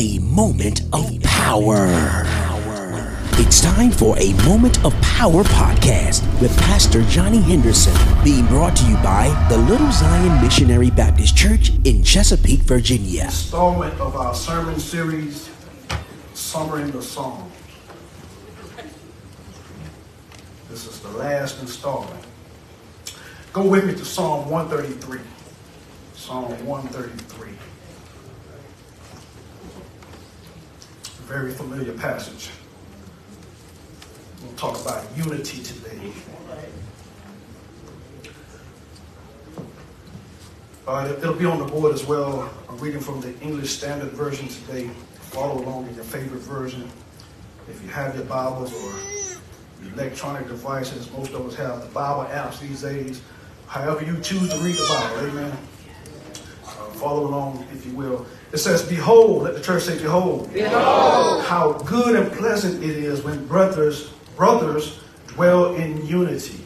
A moment of power. It's time for a Moment of Power podcast with Pastor Johnny Henderson, being brought to you by the Little Zion Missionary Baptist Church in Chesapeake, Virginia. Installment of our sermon series, Summer in the Song. This is the last installment. Go with me to Psalm 133. Psalm 133. Very familiar passage. We'll talk about unity today. Uh, it'll be on the board as well. I'm reading from the English Standard Version today. Follow along in your favorite version. If you have your Bibles or electronic devices, most of us have the Bible apps these days. However you choose to read the Bible, amen. Uh, follow along, if you will. It says, Behold, let the church say, Behold. Behold. How good and pleasant it is when brothers, brothers dwell in unity.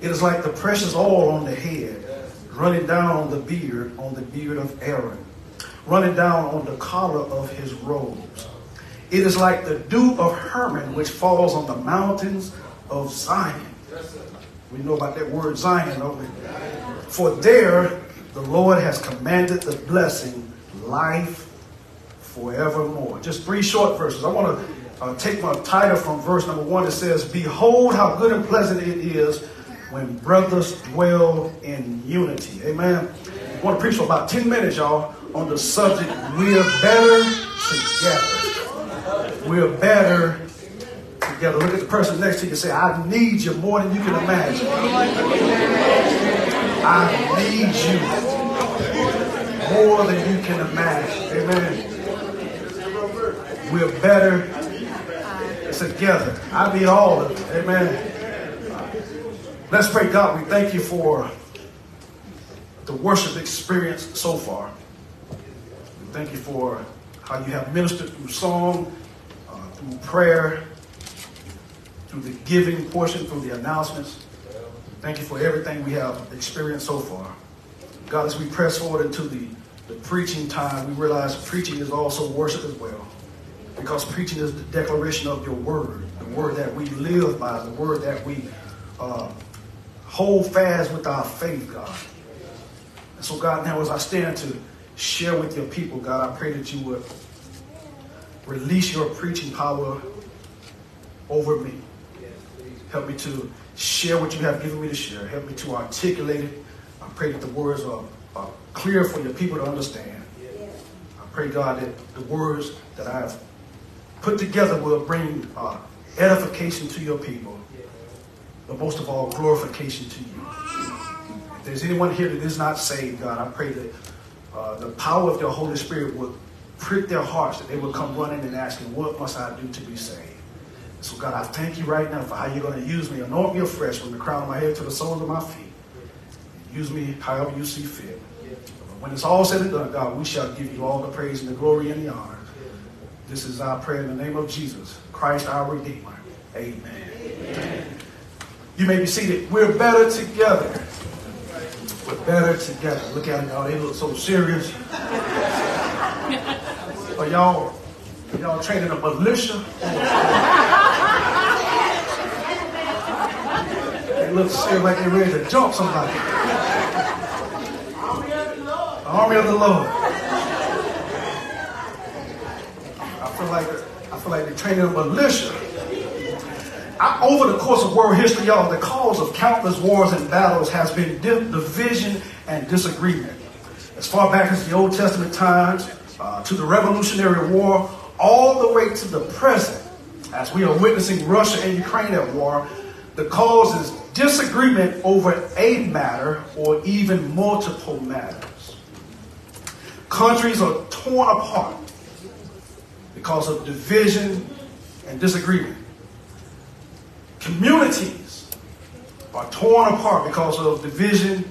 It is like the precious oil on the head, running down on the beard, on the beard of Aaron, running down on the collar of his robes. It is like the dew of Hermon, which falls on the mountains of Zion. We know about that word Zion, don't we? For there the Lord has commanded the blessing, life forevermore. Just three short verses. I want to uh, take my title from verse number one. It says, Behold how good and pleasant it is when brothers dwell in unity. Amen. I want to preach for about 10 minutes, y'all, on the subject, We're better together. We're better together. Look at the person next to you and say, I need you more than you can imagine. I need you more than you can imagine. Amen. We're better together. I need all of it. Amen. Let's pray, God. We thank you for the worship experience so far. We thank you for how you have ministered through song, uh, through prayer, through the giving portion, through the announcements. Thank you for everything we have experienced so far. God, as we press forward into the, the preaching time, we realize preaching is also worship as well. Because preaching is the declaration of your word, the word that we live by, the word that we uh, hold fast with our faith, God. And so, God, now as I stand to share with your people, God, I pray that you would release your preaching power over me. Help me to share what you have given me to share. Help me to articulate it. I pray that the words are clear for your people to understand. I pray, God, that the words that I have put together will bring uh, edification to your people but most of all, glorification to you. If there's anyone here that is not saved, God, I pray that uh, the power of your Holy Spirit would prick their hearts, that they would come running and asking, What must I do to be saved? So, God, I thank you right now for how you're going to use me. Anoint me afresh from the crown of my head to the soles of my feet. Use me however you see fit. When it's all said and done, God, we shall give you all the praise and the glory and the honor. This is our prayer in the name of Jesus, Christ our Redeemer. Amen. Amen. You may be seated. We're better together. We're better together. Look at them, y'all. They look so serious. Are y'all, are y'all training a militia? They look serious like they're ready to jump somebody. Army of the Lord. I feel like I feel like they're training a militia. I, over the course of world history, y'all, the cause of countless wars and battles has been division and disagreement. As far back as the Old Testament times, uh, to the Revolutionary War, all the way to the present, as we are witnessing Russia and Ukraine at war, the cause is disagreement over a matter or even multiple matters. Countries are torn apart because of division and disagreement. Communities are torn apart because of division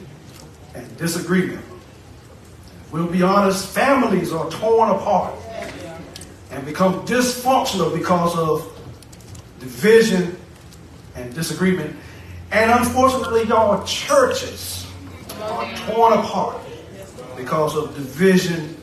and disagreement. We'll be honest, families are torn apart and become dysfunctional because of division and disagreement. And unfortunately, y'all, churches are torn apart because of division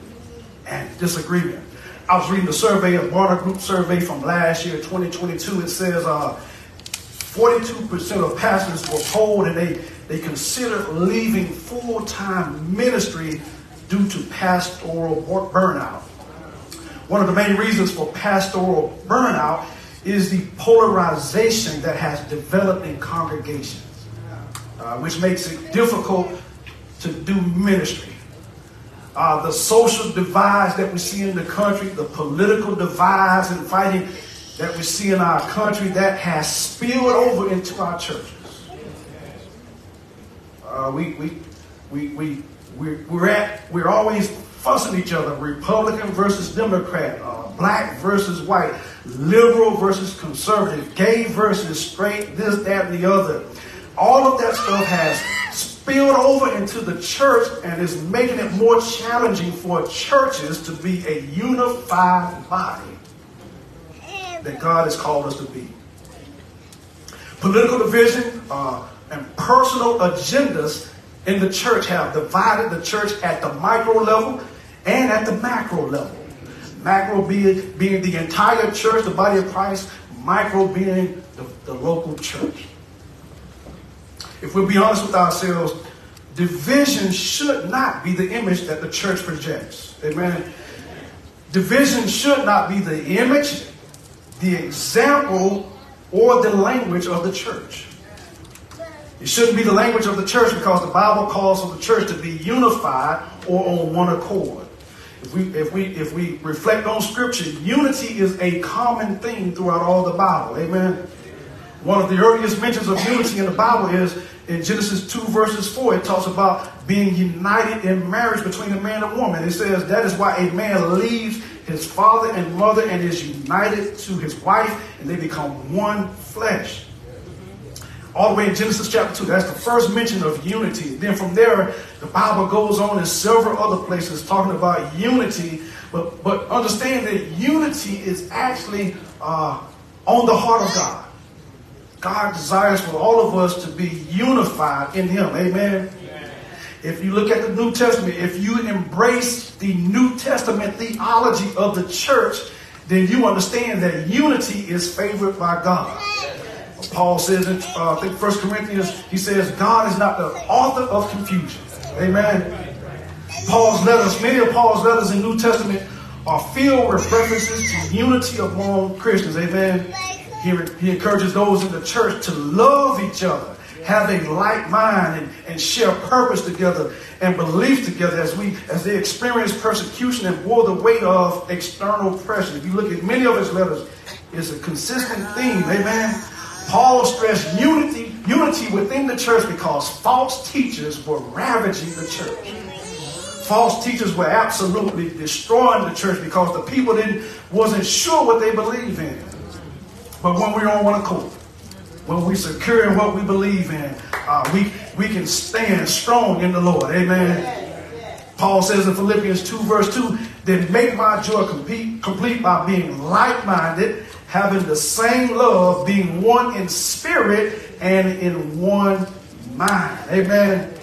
and disagreement. I was reading the survey, a Barna Group survey from last year, 2022. It says uh, 42% of pastors were polled and they, they considered leaving full time ministry due to pastoral burnout. One of the main reasons for pastoral burnout is the polarization that has developed in congregations, uh, which makes it difficult to do ministry uh, the social divides that we see in the country, the political divides and fighting that we see in our country that has spilled over into our churches. Uh, we, we, we, we, we're, at, we're always fussing each other Republican versus Democrat, uh, black versus white, liberal versus conservative, gay versus straight, this, that, and the other. All of that stuff has spilled over into the church and is making it more challenging for churches to be a unified body that God has called us to be. Political division uh, and personal agendas in the church have divided the church at the micro level and at the macro level. Macro being, being the entire church, the body of Christ, micro being the, the local church if we'll be honest with ourselves, division should not be the image that the church projects. Amen. Division should not be the image, the example, or the language of the church. It shouldn't be the language of the church because the Bible calls for the church to be unified or on one accord. If we, if we, if we reflect on Scripture, unity is a common theme throughout all the Bible. Amen. One of the earliest mentions of unity in the Bible is in Genesis 2, verses 4. It talks about being united in marriage between a man and woman. It says that is why a man leaves his father and mother and is united to his wife, and they become one flesh. All the way in Genesis chapter 2, that's the first mention of unity. Then from there, the Bible goes on in several other places talking about unity. But, but understand that unity is actually uh, on the heart of God. God desires for all of us to be unified in Him. Amen. If you look at the New Testament, if you embrace the New Testament theology of the church, then you understand that unity is favored by God. Paul says in, uh, I think First Corinthians, he says, God is not the author of confusion. Amen. Paul's letters, many of Paul's letters in the New Testament are filled with references to unity among Christians. Amen. He, he encourages those in the church to love each other, have a like mind, and, and share purpose together and belief together as we as they experience persecution and bore the weight of external pressure. If you look at many of his letters, it's a consistent theme. Amen. Paul stressed unity, unity within the church because false teachers were ravaging the church. False teachers were absolutely destroying the church because the people didn't wasn't sure what they believed in. But when we're on one accord, when we secure in what we believe in, uh, we, we can stand strong in the Lord. Amen. Paul says in Philippians 2, verse 2, then make my joy complete, complete by being like minded, having the same love, being one in spirit and in one mind. Amen.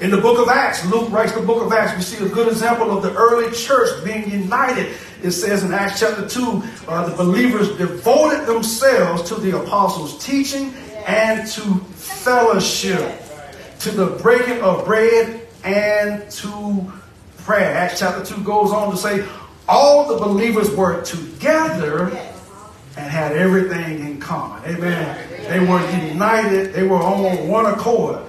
In the book of Acts, Luke writes the book of Acts, we see a good example of the early church being united it says in Acts chapter 2, uh, the believers devoted themselves to the apostles' teaching and to fellowship, to the breaking of bread and to prayer. Acts chapter 2 goes on to say, all the believers were together and had everything in common. Amen. They were united, they were on one accord.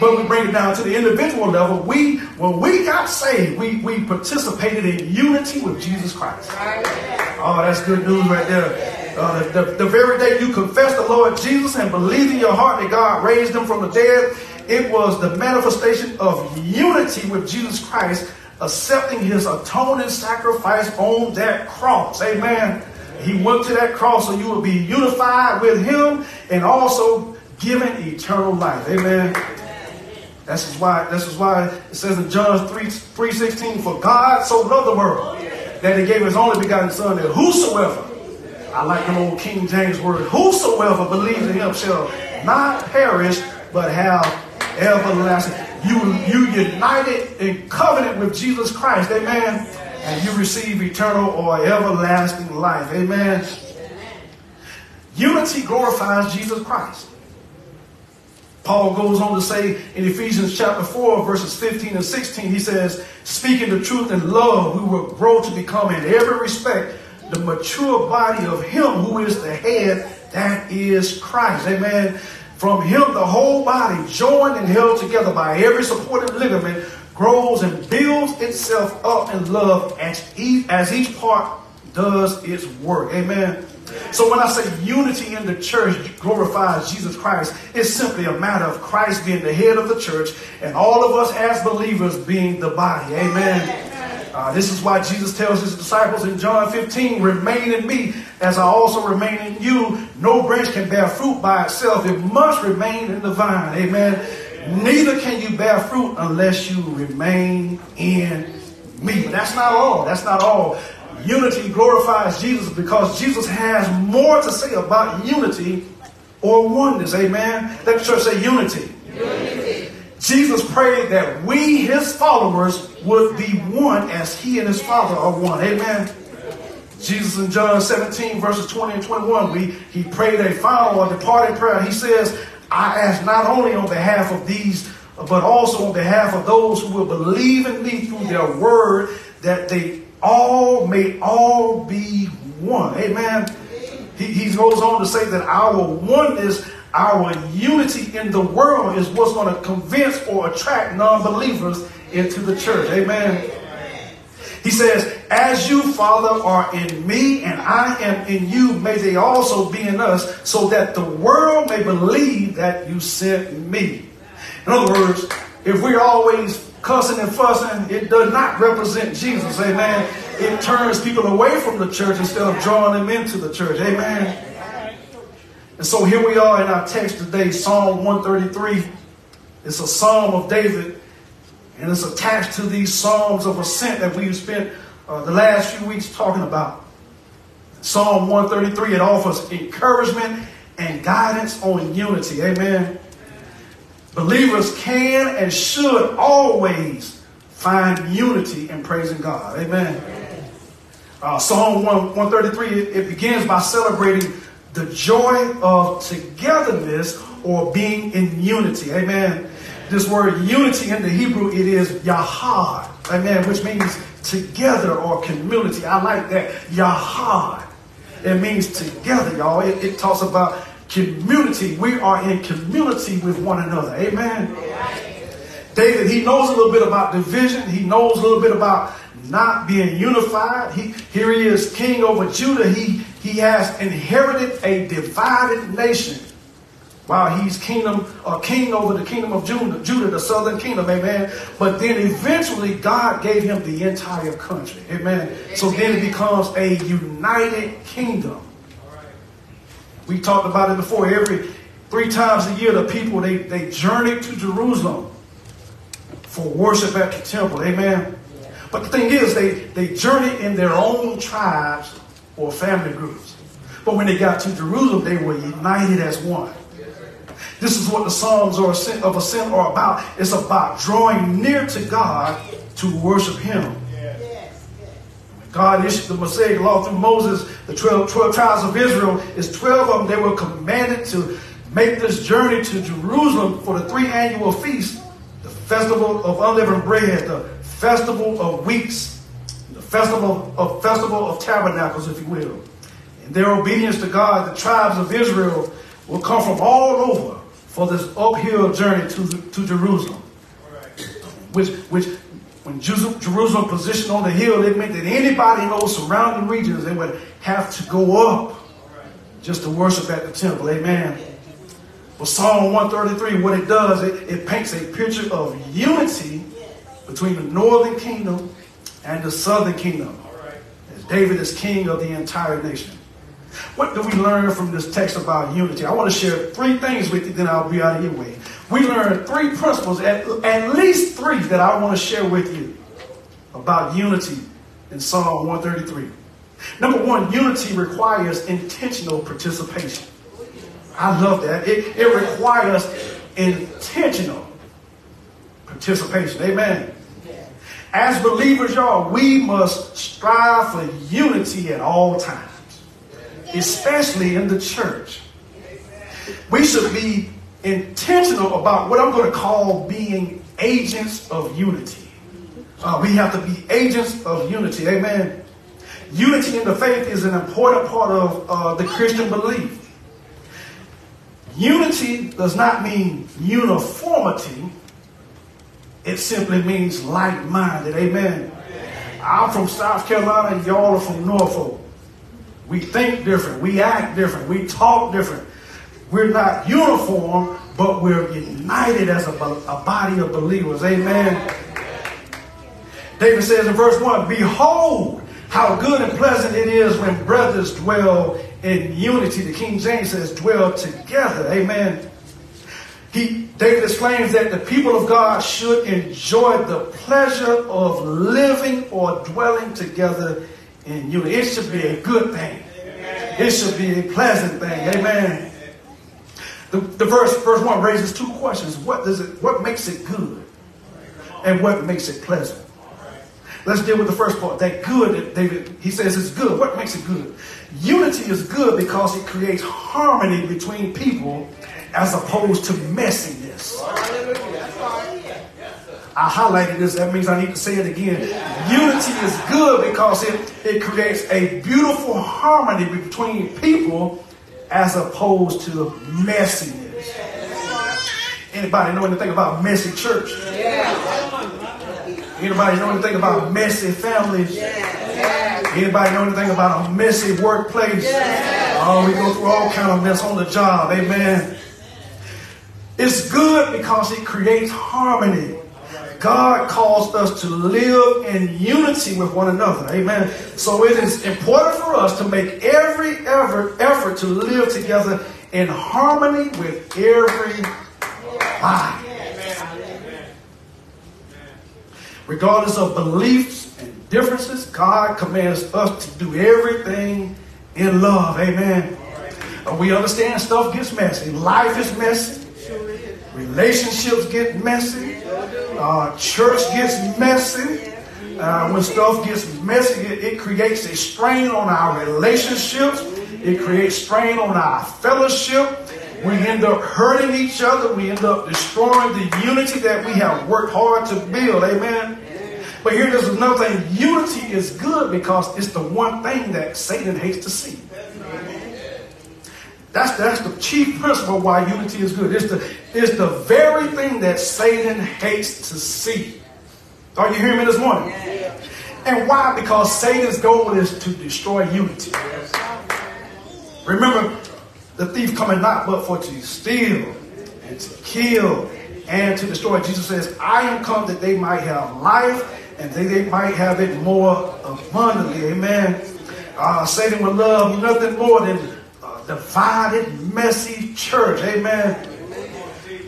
But we bring it down to the individual level. We, when we got saved, we, we participated in unity with Jesus Christ. Oh, that's good news right there. Uh, the, the, the very day you confess the Lord Jesus and believe in your heart that God raised him from the dead, it was the manifestation of unity with Jesus Christ, accepting his atoning sacrifice on that cross. Amen. He went to that cross so you will be unified with him and also given eternal life. Amen. This is why, this is why it says in John 3, 3.16, For God so loved the world that he gave his only begotten son that whosoever, I like the old King James word, whosoever believes in him shall not perish, but have everlasting. You, you united in covenant with Jesus Christ, amen. and you receive eternal or everlasting life. Amen. Unity glorifies Jesus Christ. Paul goes on to say in Ephesians chapter 4, verses 15 and 16, he says, Speaking the truth in love, we will grow to become in every respect the mature body of Him who is the head, that is Christ. Amen. From Him, the whole body, joined and held together by every supportive ligament, grows and builds itself up in love as each, as each part does its work. Amen. So when I say unity in the church glorifies Jesus Christ, it's simply a matter of Christ being the head of the church and all of us as believers being the body. Amen. Uh, this is why Jesus tells his disciples in John 15, remain in me as I also remain in you. No branch can bear fruit by itself. It must remain in the vine. Amen. Neither can you bear fruit unless you remain in me. But that's not all. That's not all. Unity glorifies Jesus because Jesus has more to say about unity or oneness. Amen. Let the church say unity. unity. Jesus prayed that we, his followers, would be one as he and his Father are one. Amen. Jesus in John 17, verses 20 and 21, we, he prayed a final or departing prayer. He says, I ask not only on behalf of these, but also on behalf of those who will believe in me through their word, that they all may all be one. Amen. He, he goes on to say that our oneness, our unity in the world is what's going to convince or attract non-believers into the church. Amen. He says, As you, Father, are in me and I am in you, may they also be in us, so that the world may believe that you sent me. In other words, if we're always cussing and fussing, it does not represent Jesus. Amen. It turns people away from the church instead of drawing them into the church. Amen. And so here we are in our text today, Psalm 133. It's a psalm of David, and it's attached to these psalms of ascent that we've spent uh, the last few weeks talking about. Psalm 133, it offers encouragement and guidance on unity. Amen. Believers can and should always find unity in praising God. Amen. Uh, Psalm 1, 133, it, it begins by celebrating the joy of togetherness or being in unity. Amen. This word unity in the Hebrew, it is yahad. Amen. Which means together or community. I like that. Yahad. It means together, y'all. It, it talks about community. We are in community with one another. Amen. David, he knows a little bit about division. He knows a little bit about not being unified. He, here he is, king over Judah. He, he has inherited a divided nation. While he's kingdom, uh, king over the kingdom of Judah, Judah, the southern kingdom, amen. But then eventually God gave him the entire country, amen. So then it becomes a united kingdom. We talked about it before. Every three times a year, the people they, they journey to Jerusalem for worship at the temple. Amen. But the thing is, they, they journey in their own tribes or family groups. But when they got to Jerusalem, they were united as one. This is what the Psalms of Ascent are about. It's about drawing near to God to worship Him. God issued the Mosaic law through Moses, the 12, 12 tribes of Israel. It's 12 of them. They were commanded to make this journey to Jerusalem for the three annual feasts the festival of unleavened bread, the festival of weeks, the festival of festival of tabernacles, if you will. In their obedience to God, the tribes of Israel will come from all over for this uphill journey to, to Jerusalem. Which, which when Jerusalem positioned on the hill, it meant that anybody in those surrounding regions, they would have to go up just to worship at the temple. Amen. But Psalm 133, what it does, it, it paints a picture of unity between the northern kingdom and the southern kingdom. As David is king of the entire nation. What do we learn from this text about unity? I want to share three things with you, then I'll be out of your way. We learned three principles, at, at least three, that I want to share with you about unity in Psalm 133. Number one, unity requires intentional participation. I love that. It, it requires intentional participation. Amen. As believers, y'all, we must strive for unity at all times, especially in the church. We should be intentional about what I'm going to call being agents of unity. Uh, we have to be agents of unity. Amen. Unity in the faith is an important part of uh, the Christian belief. Unity does not mean uniformity. It simply means like-minded. Amen. I'm from South Carolina, y'all are from Norfolk. We think different, we act different, we talk different. We're not uniform, but we're united as a, a body of believers. Amen. David says in verse 1 Behold, how good and pleasant it is when brothers dwell in unity. The King James says, dwell together. Amen. He, David explains that the people of God should enjoy the pleasure of living or dwelling together in unity. It should be a good thing. It should be a pleasant thing. Amen. The, the verse, verse 1 raises two questions. What does it what makes it good? And what makes it pleasant? Let's deal with the first part. That good, that David, he says it's good. What makes it good? Unity is good because it creates harmony between people as opposed to messiness. I highlighted this. That means I need to say it again. Unity is good because it, it creates a beautiful harmony between people as opposed to messiness. Anybody know anything about messy church? Anybody know anything about messy families? Anybody know anything about a messy workplace? Oh, we go through all kind of mess on the job. Amen. It's good because it creates harmony. God calls us to live in unity with one another. Amen. So it is important for us to make every effort, effort to live together in harmony with every body. Regardless of beliefs and differences, God commands us to do everything in love. Amen. Uh, we understand stuff gets messy. Life is messy. Relationships get messy. Uh, church gets messy. Uh, when stuff gets messy, it, it creates a strain on our relationships. It creates strain on our fellowship. We end up hurting each other. We end up destroying the unity that we have worked hard to build. Amen. But here another thing. Unity is good because it's the one thing that Satan hates to see. That's, that's the chief principle why unity is good. It's the, it's the very thing that Satan hates to see. Are you hearing me this morning? And why? Because Satan's goal is to destroy unity. Remember, the thief coming not but for to steal and to kill and to destroy. Jesus says, I am come that they might have life and they, they might have it more abundantly. Amen. Uh, Satan would love nothing more than divided, messy church. Amen.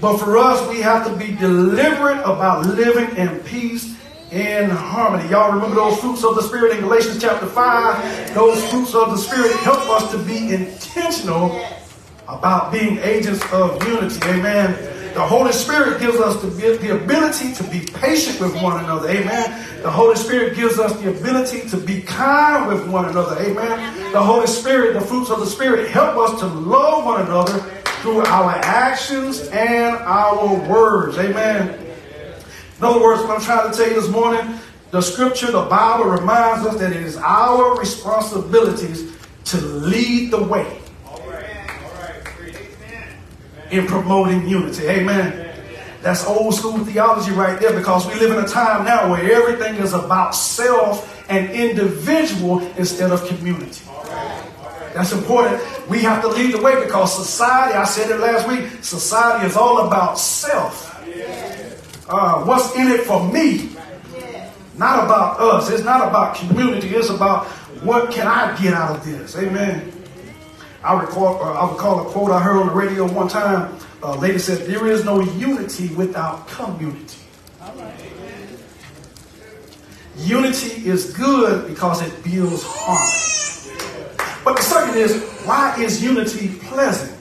But for us, we have to be deliberate about living in peace in harmony. Y'all remember those fruits of the Spirit in Galatians chapter 5? Those fruits of the Spirit help us to be intentional about being agents of unity. Amen. The Holy Spirit gives us the, the ability to be patient with one another. Amen. The Holy Spirit gives us the ability to be kind with one another. Amen. The Holy Spirit, the fruits of the Spirit, help us to love one another through our actions and our words. Amen. In other words, what I'm trying to tell you this morning, the scripture, the Bible reminds us that it is our responsibilities to lead the way in promoting unity. Amen. That's old school theology right there because we live in a time now where everything is about self and individual instead of community. That's important. We have to lead the way because society, I said it last week, society is all about self. Uh, what's in it for me? Not about us. It's not about community. It's about what can I get out of this. Amen. I recall, uh, I recall a quote I heard on the radio one time. A lady said, There is no unity without community. Unity is good because it builds harmony. But the second is, why is unity pleasant?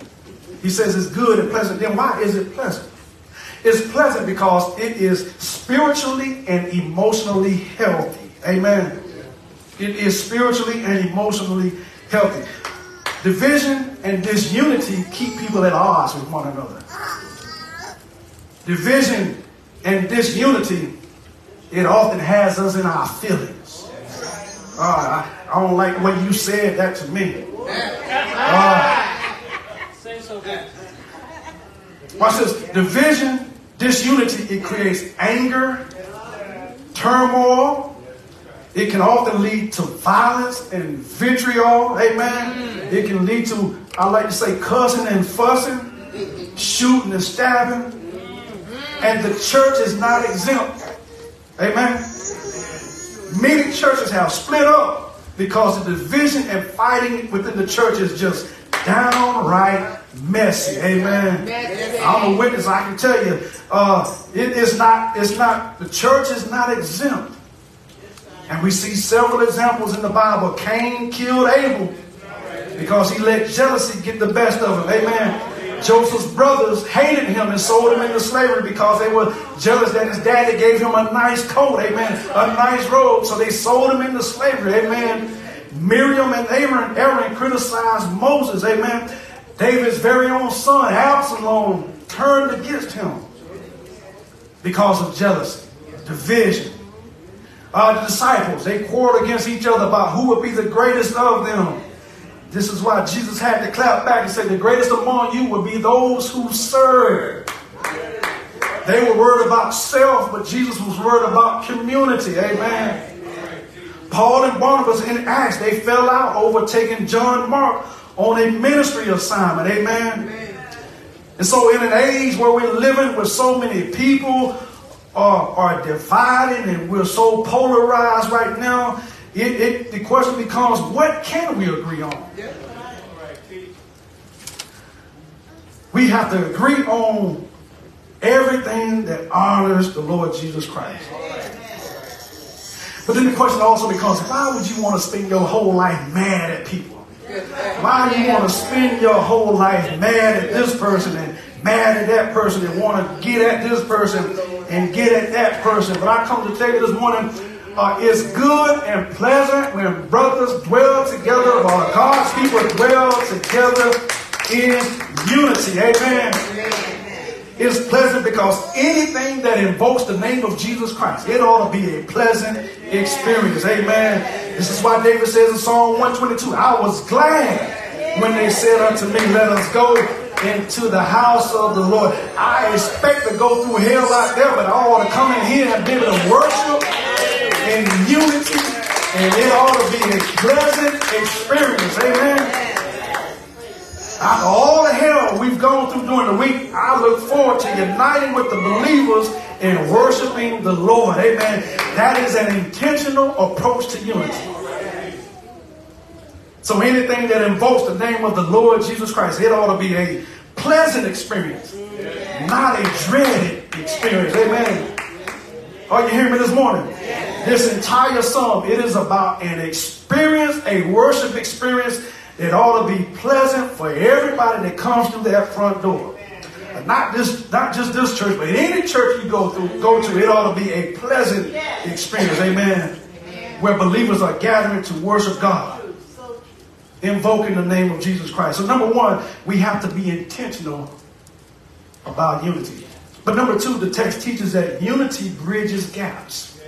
He says it's good and pleasant. Then why is it pleasant? It's pleasant because it is spiritually and emotionally healthy. Amen. It is spiritually and emotionally healthy. Division and disunity keep people at odds with one another. Division and disunity, it often has us in our feelings. Uh, I, I don't like way you said that to me. Uh, watch this. Division, disunity, it creates anger, turmoil, it can often lead to violence and vitriol. Amen. It can lead to, I like to say, cussing and fussing, shooting and stabbing. And the church is not exempt. Amen. Many churches have split up because the division and fighting within the church is just downright messy. Amen. I'm a witness. I can tell you, uh, it is not. It's not. The church is not exempt and we see several examples in the Bible. Cain killed Abel because he let jealousy get the best of him. Amen. Joseph's brothers hated him and sold him into slavery because they were jealous that his daddy gave him a nice coat. Amen. A nice robe. So they sold him into slavery. Amen. Miriam and Aaron, Aaron criticized Moses. Amen. David's very own son, Absalom, turned against him because of jealousy, division, uh, the disciples, they quarreled against each other about who would be the greatest of them. This is why Jesus had to clap back and say, The greatest among you would be those who serve. They were worried about self, but Jesus was worried about community. Amen. Paul and Barnabas in Acts, they fell out over taking John Mark on a ministry assignment. Amen. And so, in an age where we're living with so many people are, are divided and we're so polarized right now, it, it, the question becomes what can we agree on? We have to agree on everything that honors the Lord Jesus Christ. But then the question also becomes why would you want to spend your whole life mad at people? Why do you want to spend your whole life mad at this person mad at that person and want to get at this person and get at that person. But I come to tell you this morning, uh, it's good and pleasant when brothers dwell together, or God's people dwell together in unity. Amen. It's pleasant because anything that invokes the name of Jesus Christ, it ought to be a pleasant experience. Amen. This is why David says in Psalm 122, I was glad when they said unto me, Let us go into the house of the Lord. I expect to go through hell out there, but I want to come in here and be able to worship in unity, and it ought to be a pleasant experience. Amen. After all the hell we've gone through during the week, I look forward to uniting with the believers in worshiping the Lord. Amen. That is an intentional approach to unity. So anything that invokes the name of the Lord Jesus Christ, it ought to be a pleasant experience, not a dreaded experience. Amen. Are you hearing me this morning? This entire psalm, it is about an experience, a worship experience that ought to be pleasant for everybody that comes through that front door. Not just not just this church, but any church you go through, go to, it ought to be a pleasant experience. Amen. Where believers are gathering to worship God invoking the name of Jesus Christ. So, number one, we have to be intentional about unity. But number two, the text teaches that unity bridges gaps.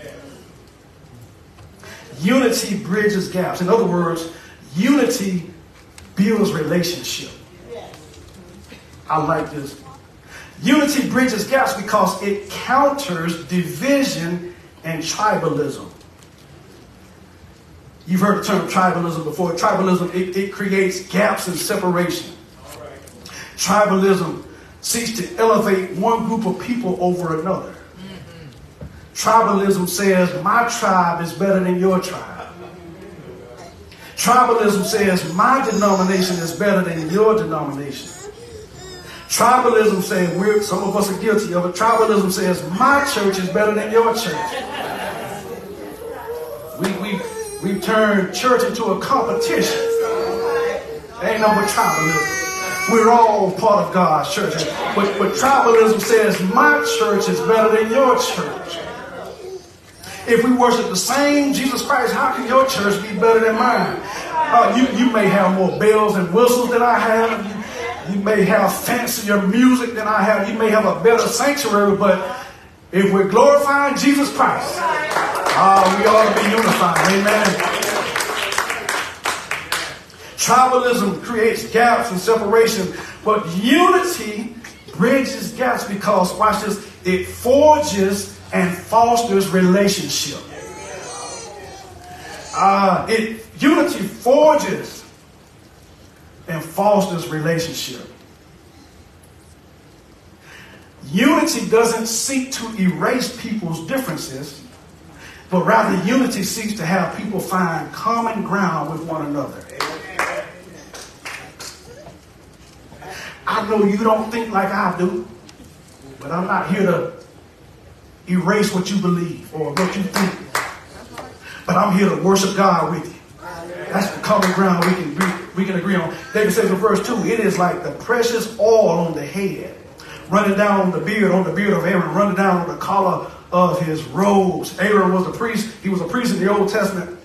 Unity bridges gaps. In other words, unity builds relationship. I like this. Unity bridges gaps because it counters division and tribalism. You've heard the term tribalism before. Tribalism, it, it creates gaps and separation. Tribalism seeks to elevate one group of people over another. Tribalism says, my tribe is better than your tribe. Tribalism says, my denomination is better than your denomination. Tribalism says, we're, some of us are guilty of it. Tribalism says, my church is better than your church. We, turned church into a competition. Ain't no more tribalism. We're all part of God's church. But, but tribalism says my church is better than your church. if we worship the same Jesus Christ, how can your church be better than mine? Uh, you, you may have more bells and whistles than I have. You may have fancier music than I have. You may have a better sanctuary, but if we're glorifying Jesus Christ, uh, we ought to be unified. Amen. Tribalism creates gaps and separation, but unity bridges gaps because, watch this, it forges and fosters relationship. Uh, it unity forges and fosters relationship. Unity doesn't seek to erase people's differences, but rather unity seeks to have people find common ground with one another. I know you don't think like I do, but I'm not here to erase what you believe or what you think. But I'm here to worship God with you. That's the common ground we can agree, we can agree on. David says in verse 2, it is like the precious oil on the head, running down on the beard, on the beard of Aaron, running down on the collar of his robes. Aaron was a priest. He was a priest in the Old Testament.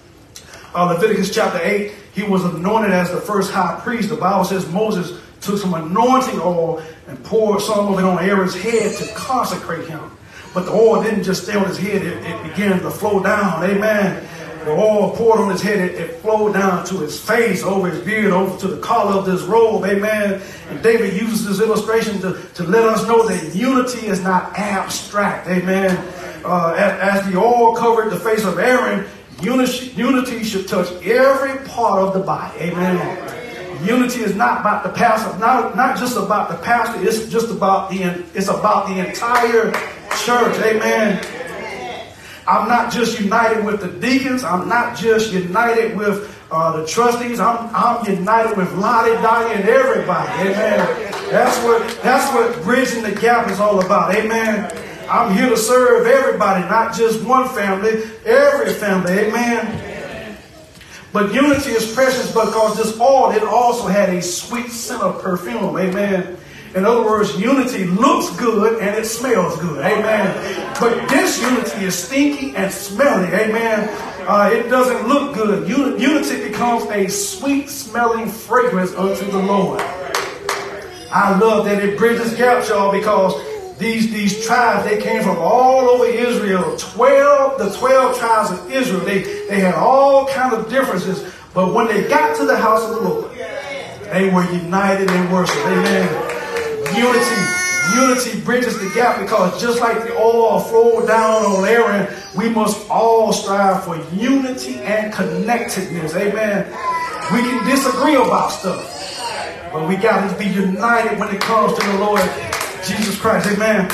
Uh, Leviticus chapter 8, he was anointed as the first high priest. The Bible says Moses took some anointing oil and poured some of it on Aaron's head to consecrate him. But the oil didn't just stay on his head, it, it began to flow down. Amen. The oil poured on his head, it, it, flowed down to his face, over his beard, over to the collar of his robe. Amen. And David uses this illustration to, to let us know that unity is not abstract. Amen. Uh, as, as the oil covered the face of Aaron, unity, unity should touch every part of the body. Amen. Unity is not about the pastor, not, not just about the pastor, it's just about the it's about the entire church. Amen. I'm not just united with the deacons. I'm not just united with uh, the trustees. I'm, I'm united with Lottie, Dottie, and everybody. Amen. That's what that's what bridging the gap is all about. Amen. I'm here to serve everybody, not just one family, every family. Amen. But unity is precious because this oil, it also had a sweet scent of perfume. Amen. In other words, unity looks good and it smells good. Amen. But disunity is stinky and smelly. Amen. Uh, it doesn't look good. Unity becomes a sweet smelling fragrance unto the Lord. I love that it bridges gaps, y'all, because these, these tribes, they came from all over Israel. 12, the 12 tribes of Israel, they, they had all kind of differences. But when they got to the house of the Lord, they were united in worship. Amen. Unity. Unity bridges the gap because just like the oil flowed down on Aaron, we must all strive for unity and connectedness. Amen. We can disagree about stuff, but we got to be united when it comes to the Lord Jesus Christ. Amen.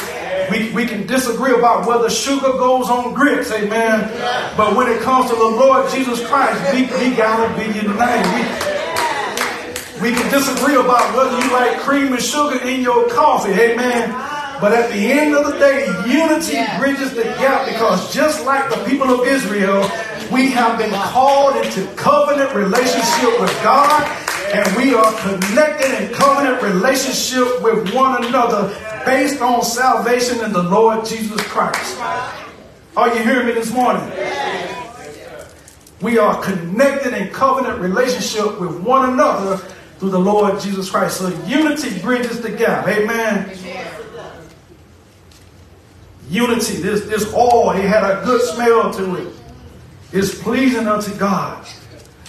We, we can disagree about whether sugar goes on grits, amen. But when it comes to the Lord Jesus Christ, we, we gotta be united. We, we can disagree about whether you like cream and sugar in your coffee, amen. But at the end of the day, unity bridges the gap because just like the people of Israel, we have been called into covenant relationship with God and we are connected in covenant relationship with one another based on salvation in the Lord Jesus Christ. Are you hearing me this morning? We are connected in covenant relationship with one another through the Lord Jesus Christ. So unity bridges the gap. Amen. Unity, this, this oil, it had a good smell to it. It's pleasing unto God.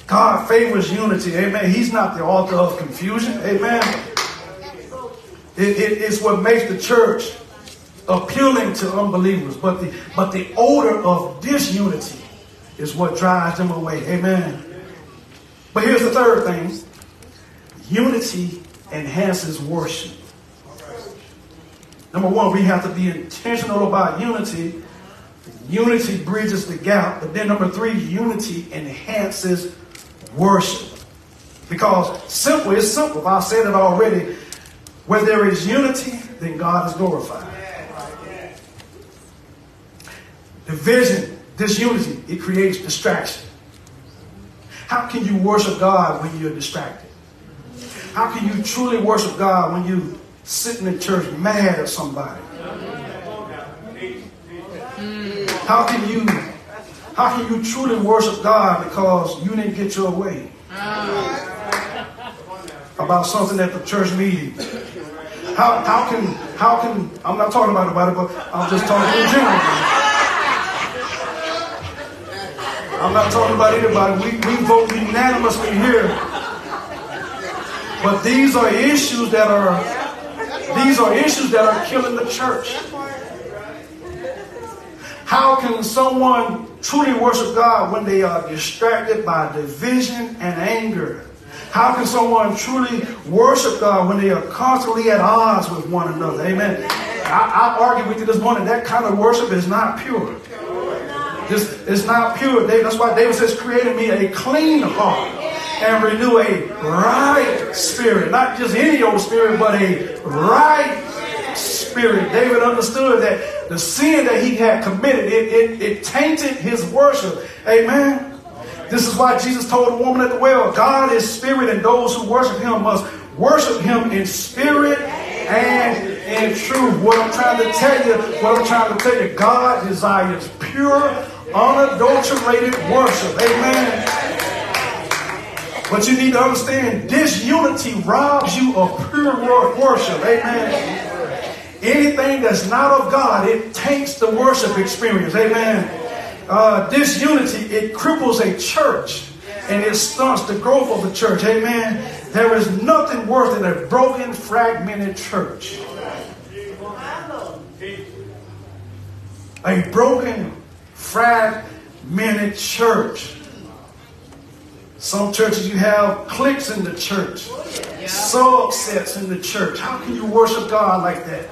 God favors unity. Amen. He's not the author of confusion. Amen. It, it, it's what makes the church appealing to unbelievers. But the, but the odor of disunity is what drives them away. Amen. But here's the third thing unity enhances worship. Number one, we have to be intentional about unity. Unity bridges the gap. But then, number three, unity enhances worship. Because simple is simple. I've said it already. Where there is unity, then God is glorified. Division, disunity, it creates distraction. How can you worship God when you're distracted? How can you truly worship God when you sitting in church mad at somebody? How can you how can you truly worship God because you didn't get your way? About something at the church meeting. How, how can how can I'm not talking about nobody, but I'm just talking in general. I'm not talking about anybody. We, we vote unanimously here. But these are issues that are these are issues that are killing the church. How can someone truly worship God when they are distracted by division and anger? How can someone truly worship God when they are constantly at odds with one another? Amen. I, I argue with you this morning, that kind of worship is not pure. Is not pure. That's why David says, created me a clean heart and renew a right spirit. Not just any old spirit, but a right spirit. David understood that the sin that he had committed, it, it, it tainted his worship. Amen. This is why Jesus told the woman at the well, God is spirit, and those who worship him must worship him in spirit and in truth. What I'm trying to tell you, what I'm trying to tell you, God desires pure, unadulterated worship. Amen. But you need to understand disunity robs you of pure worship. Amen. Anything that's not of God, it taints the worship experience. Amen uh, disunity, it cripples a church and it stunts the growth of the church. Amen. There is nothing worse than a broken, fragmented church. A broken, fragmented church. Some churches you have cliques in the church, subsets in the church. How can you worship God like that?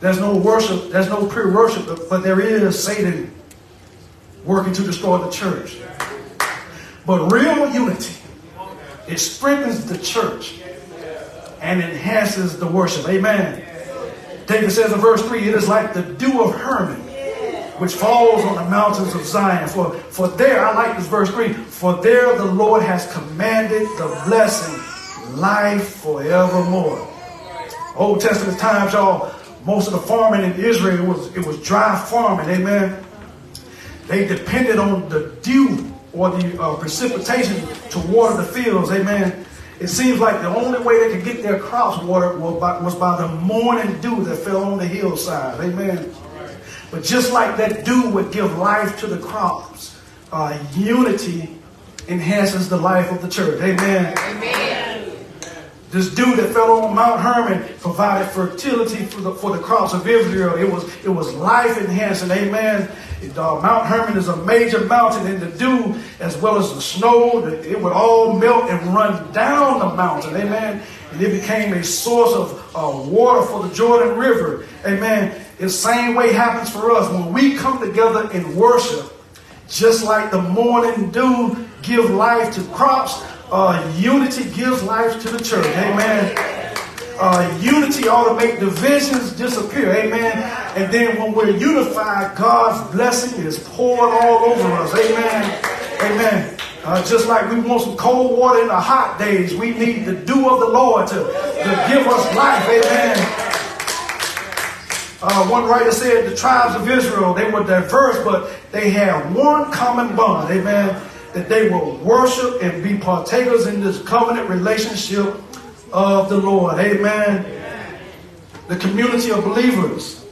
There's no worship, there's no pure worship, but there is Satan working to destroy the church. But real unity, it strengthens the church and enhances the worship. Amen. David says in verse 3, it is like the dew of Hermon, which falls on the mountains of Zion. For, for there, I like this verse 3, for there the Lord has commanded the blessing, life forevermore. Old Testament times, y'all, most of the farming in Israel was it was dry farming. Amen. They depended on the dew or the uh, precipitation to water the fields. Amen. It seems like the only way they could get their crops watered was by, was by the morning dew that fell on the hillside. Amen. But just like that dew would give life to the crops, uh, unity enhances the life of the church. Amen. Amen. This dew that fell on Mount Hermon provided fertility for the, for the crops of Israel. It was, it was life enhancing. Amen. It, uh, Mount Hermon is a major mountain, and the dew, as well as the snow, it would all melt and run down the mountain. Amen. And it became a source of uh, water for the Jordan River. Amen. The same way happens for us when we come together in worship. Just like the morning dew give life to crops, uh, unity gives life to the church. Amen. Uh, unity ought to make divisions disappear. Amen. And then when we're unified, God's blessing is poured all over us. Amen. Amen. Uh, just like we want some cold water in the hot days, we need the dew of the Lord to, to give us life. Amen. Uh, one writer said the tribes of Israel, they were diverse, but they had one common bond. Amen that they will worship and be partakers in this covenant relationship of the Lord. Amen. The community of believers,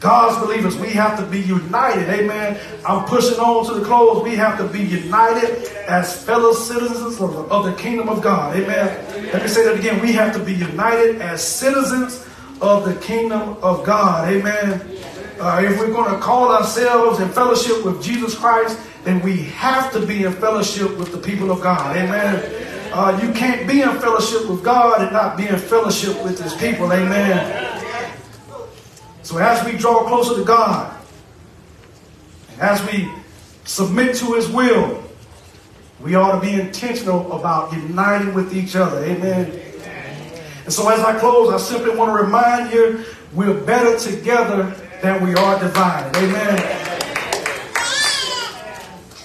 God's believers, we have to be united. Amen. I'm pushing on to the close. We have to be united as fellow citizens of the, of the kingdom of God. Amen. Let me say that again. We have to be united as citizens of the kingdom of God. Amen. Uh, if we're going to call ourselves in fellowship with Jesus Christ, then we have to be in fellowship with the people of God. Amen. Uh, you can't be in fellowship with God and not be in fellowship with his people. Amen. So as we draw closer to God, and as we submit to his will, we ought to be intentional about uniting with each other. Amen. And so as I close, I simply want to remind you we're better together than we are divided. Amen.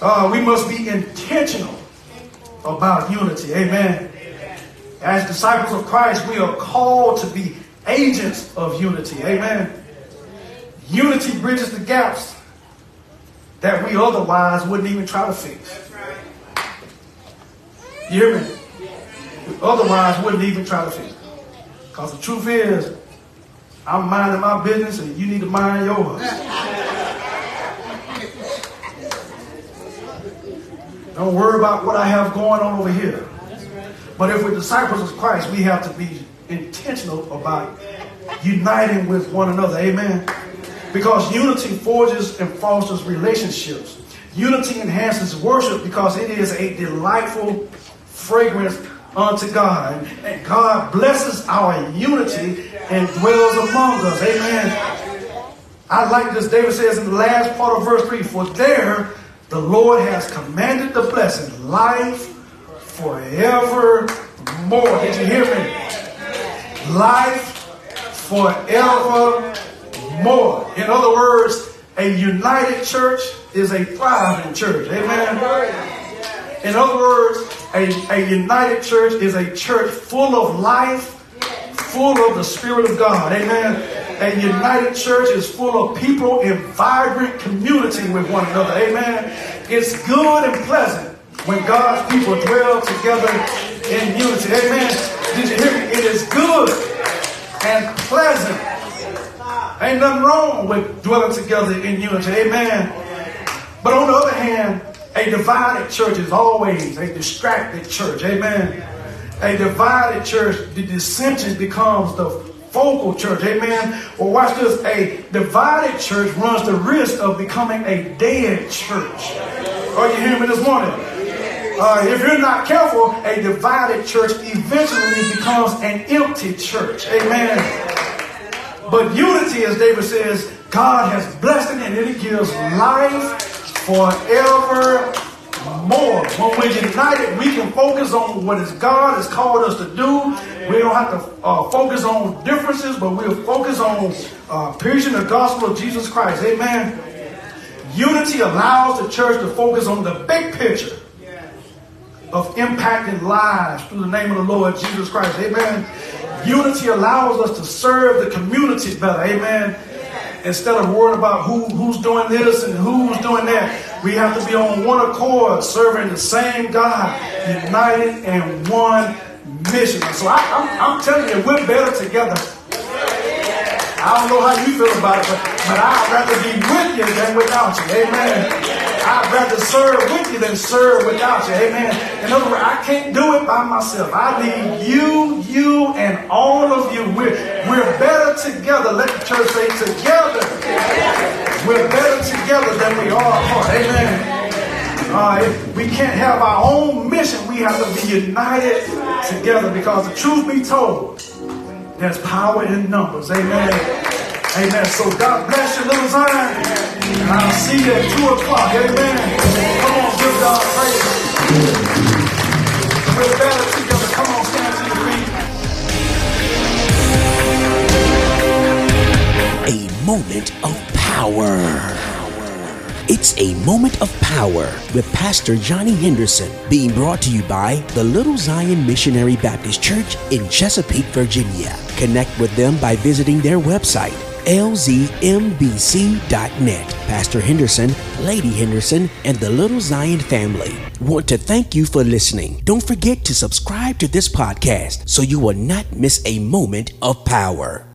Uh, we must be intentional about unity. Amen. As disciples of Christ, we are called to be agents of unity. Amen. Unity bridges the gaps that we otherwise wouldn't even try to fix. You hear me? Otherwise wouldn't even try to fix. Because the truth is, I'm minding my business and you need to mind yours. Don't worry about what I have going on over here. But if we're disciples of Christ, we have to be intentional about uniting with one another. Amen. Because unity forges and fosters relationships. Unity enhances worship because it is a delightful fragrance unto God. And God blesses our unity and dwells among us. Amen. I like this. David says in the last part of verse 3 For there the Lord has commanded the blessing, life forevermore. Did you hear me? Life forevermore. In other words, a united church is a thriving church. Amen. In other words, a, a united church is a church full of life, full of the Spirit of God. Amen. A united church is full of people in vibrant community with one another. Amen. It's good and pleasant when God's people dwell together in unity. Amen. Did you hear me? It is good and pleasant. Ain't nothing wrong with dwelling together in unity. Amen. But on the other hand, a divided church is always a distracted church. Amen. A divided church, the dissension becomes the focal church. Amen. Or watch this. A divided church runs the risk of becoming a dead church. Are you hearing me this morning? Uh, if you're not careful, a divided church eventually becomes an empty church. Amen. But unity, as David says, God has blessed it and it gives life forever more. When we're united, we can focus on what is God has called us to do. We don't have to uh, focus on differences, but we'll focus on uh, preaching the gospel of Jesus Christ. Amen. Unity allows the church to focus on the big picture of impacting lives through the name of the Lord Jesus Christ. Amen. Unity allows us to serve the community better. Amen instead of worrying about who, who's doing this and who's doing that, we have to be on one accord, serving the same God, united in one mission. So I, am telling you, we're better together. I don't know how you feel about it, but, but I'd rather be with you than without you. Amen. I'd rather serve with you than serve without you. Amen. In other words, I can't do it by myself. I need you, you, and all of you. We're, we're better together. Let the church say together. We're better together than we are apart. Amen. Uh, we can't have our own mission. We have to be united together because the truth be told, there's power in numbers. Amen. Amen. So God bless you, little Zion. And I'll see you at 2 o'clock. Amen. Come on, give God praise. We're better together. Come on, stand to. A moment of power. It's a moment of power with Pastor Johnny Henderson being brought to you by the Little Zion Missionary Baptist Church in Chesapeake, Virginia. Connect with them by visiting their website lzmbc.net. Pastor Henderson, Lady Henderson, and the Little Zion family want to thank you for listening. Don't forget to subscribe to this podcast so you will not miss a moment of power.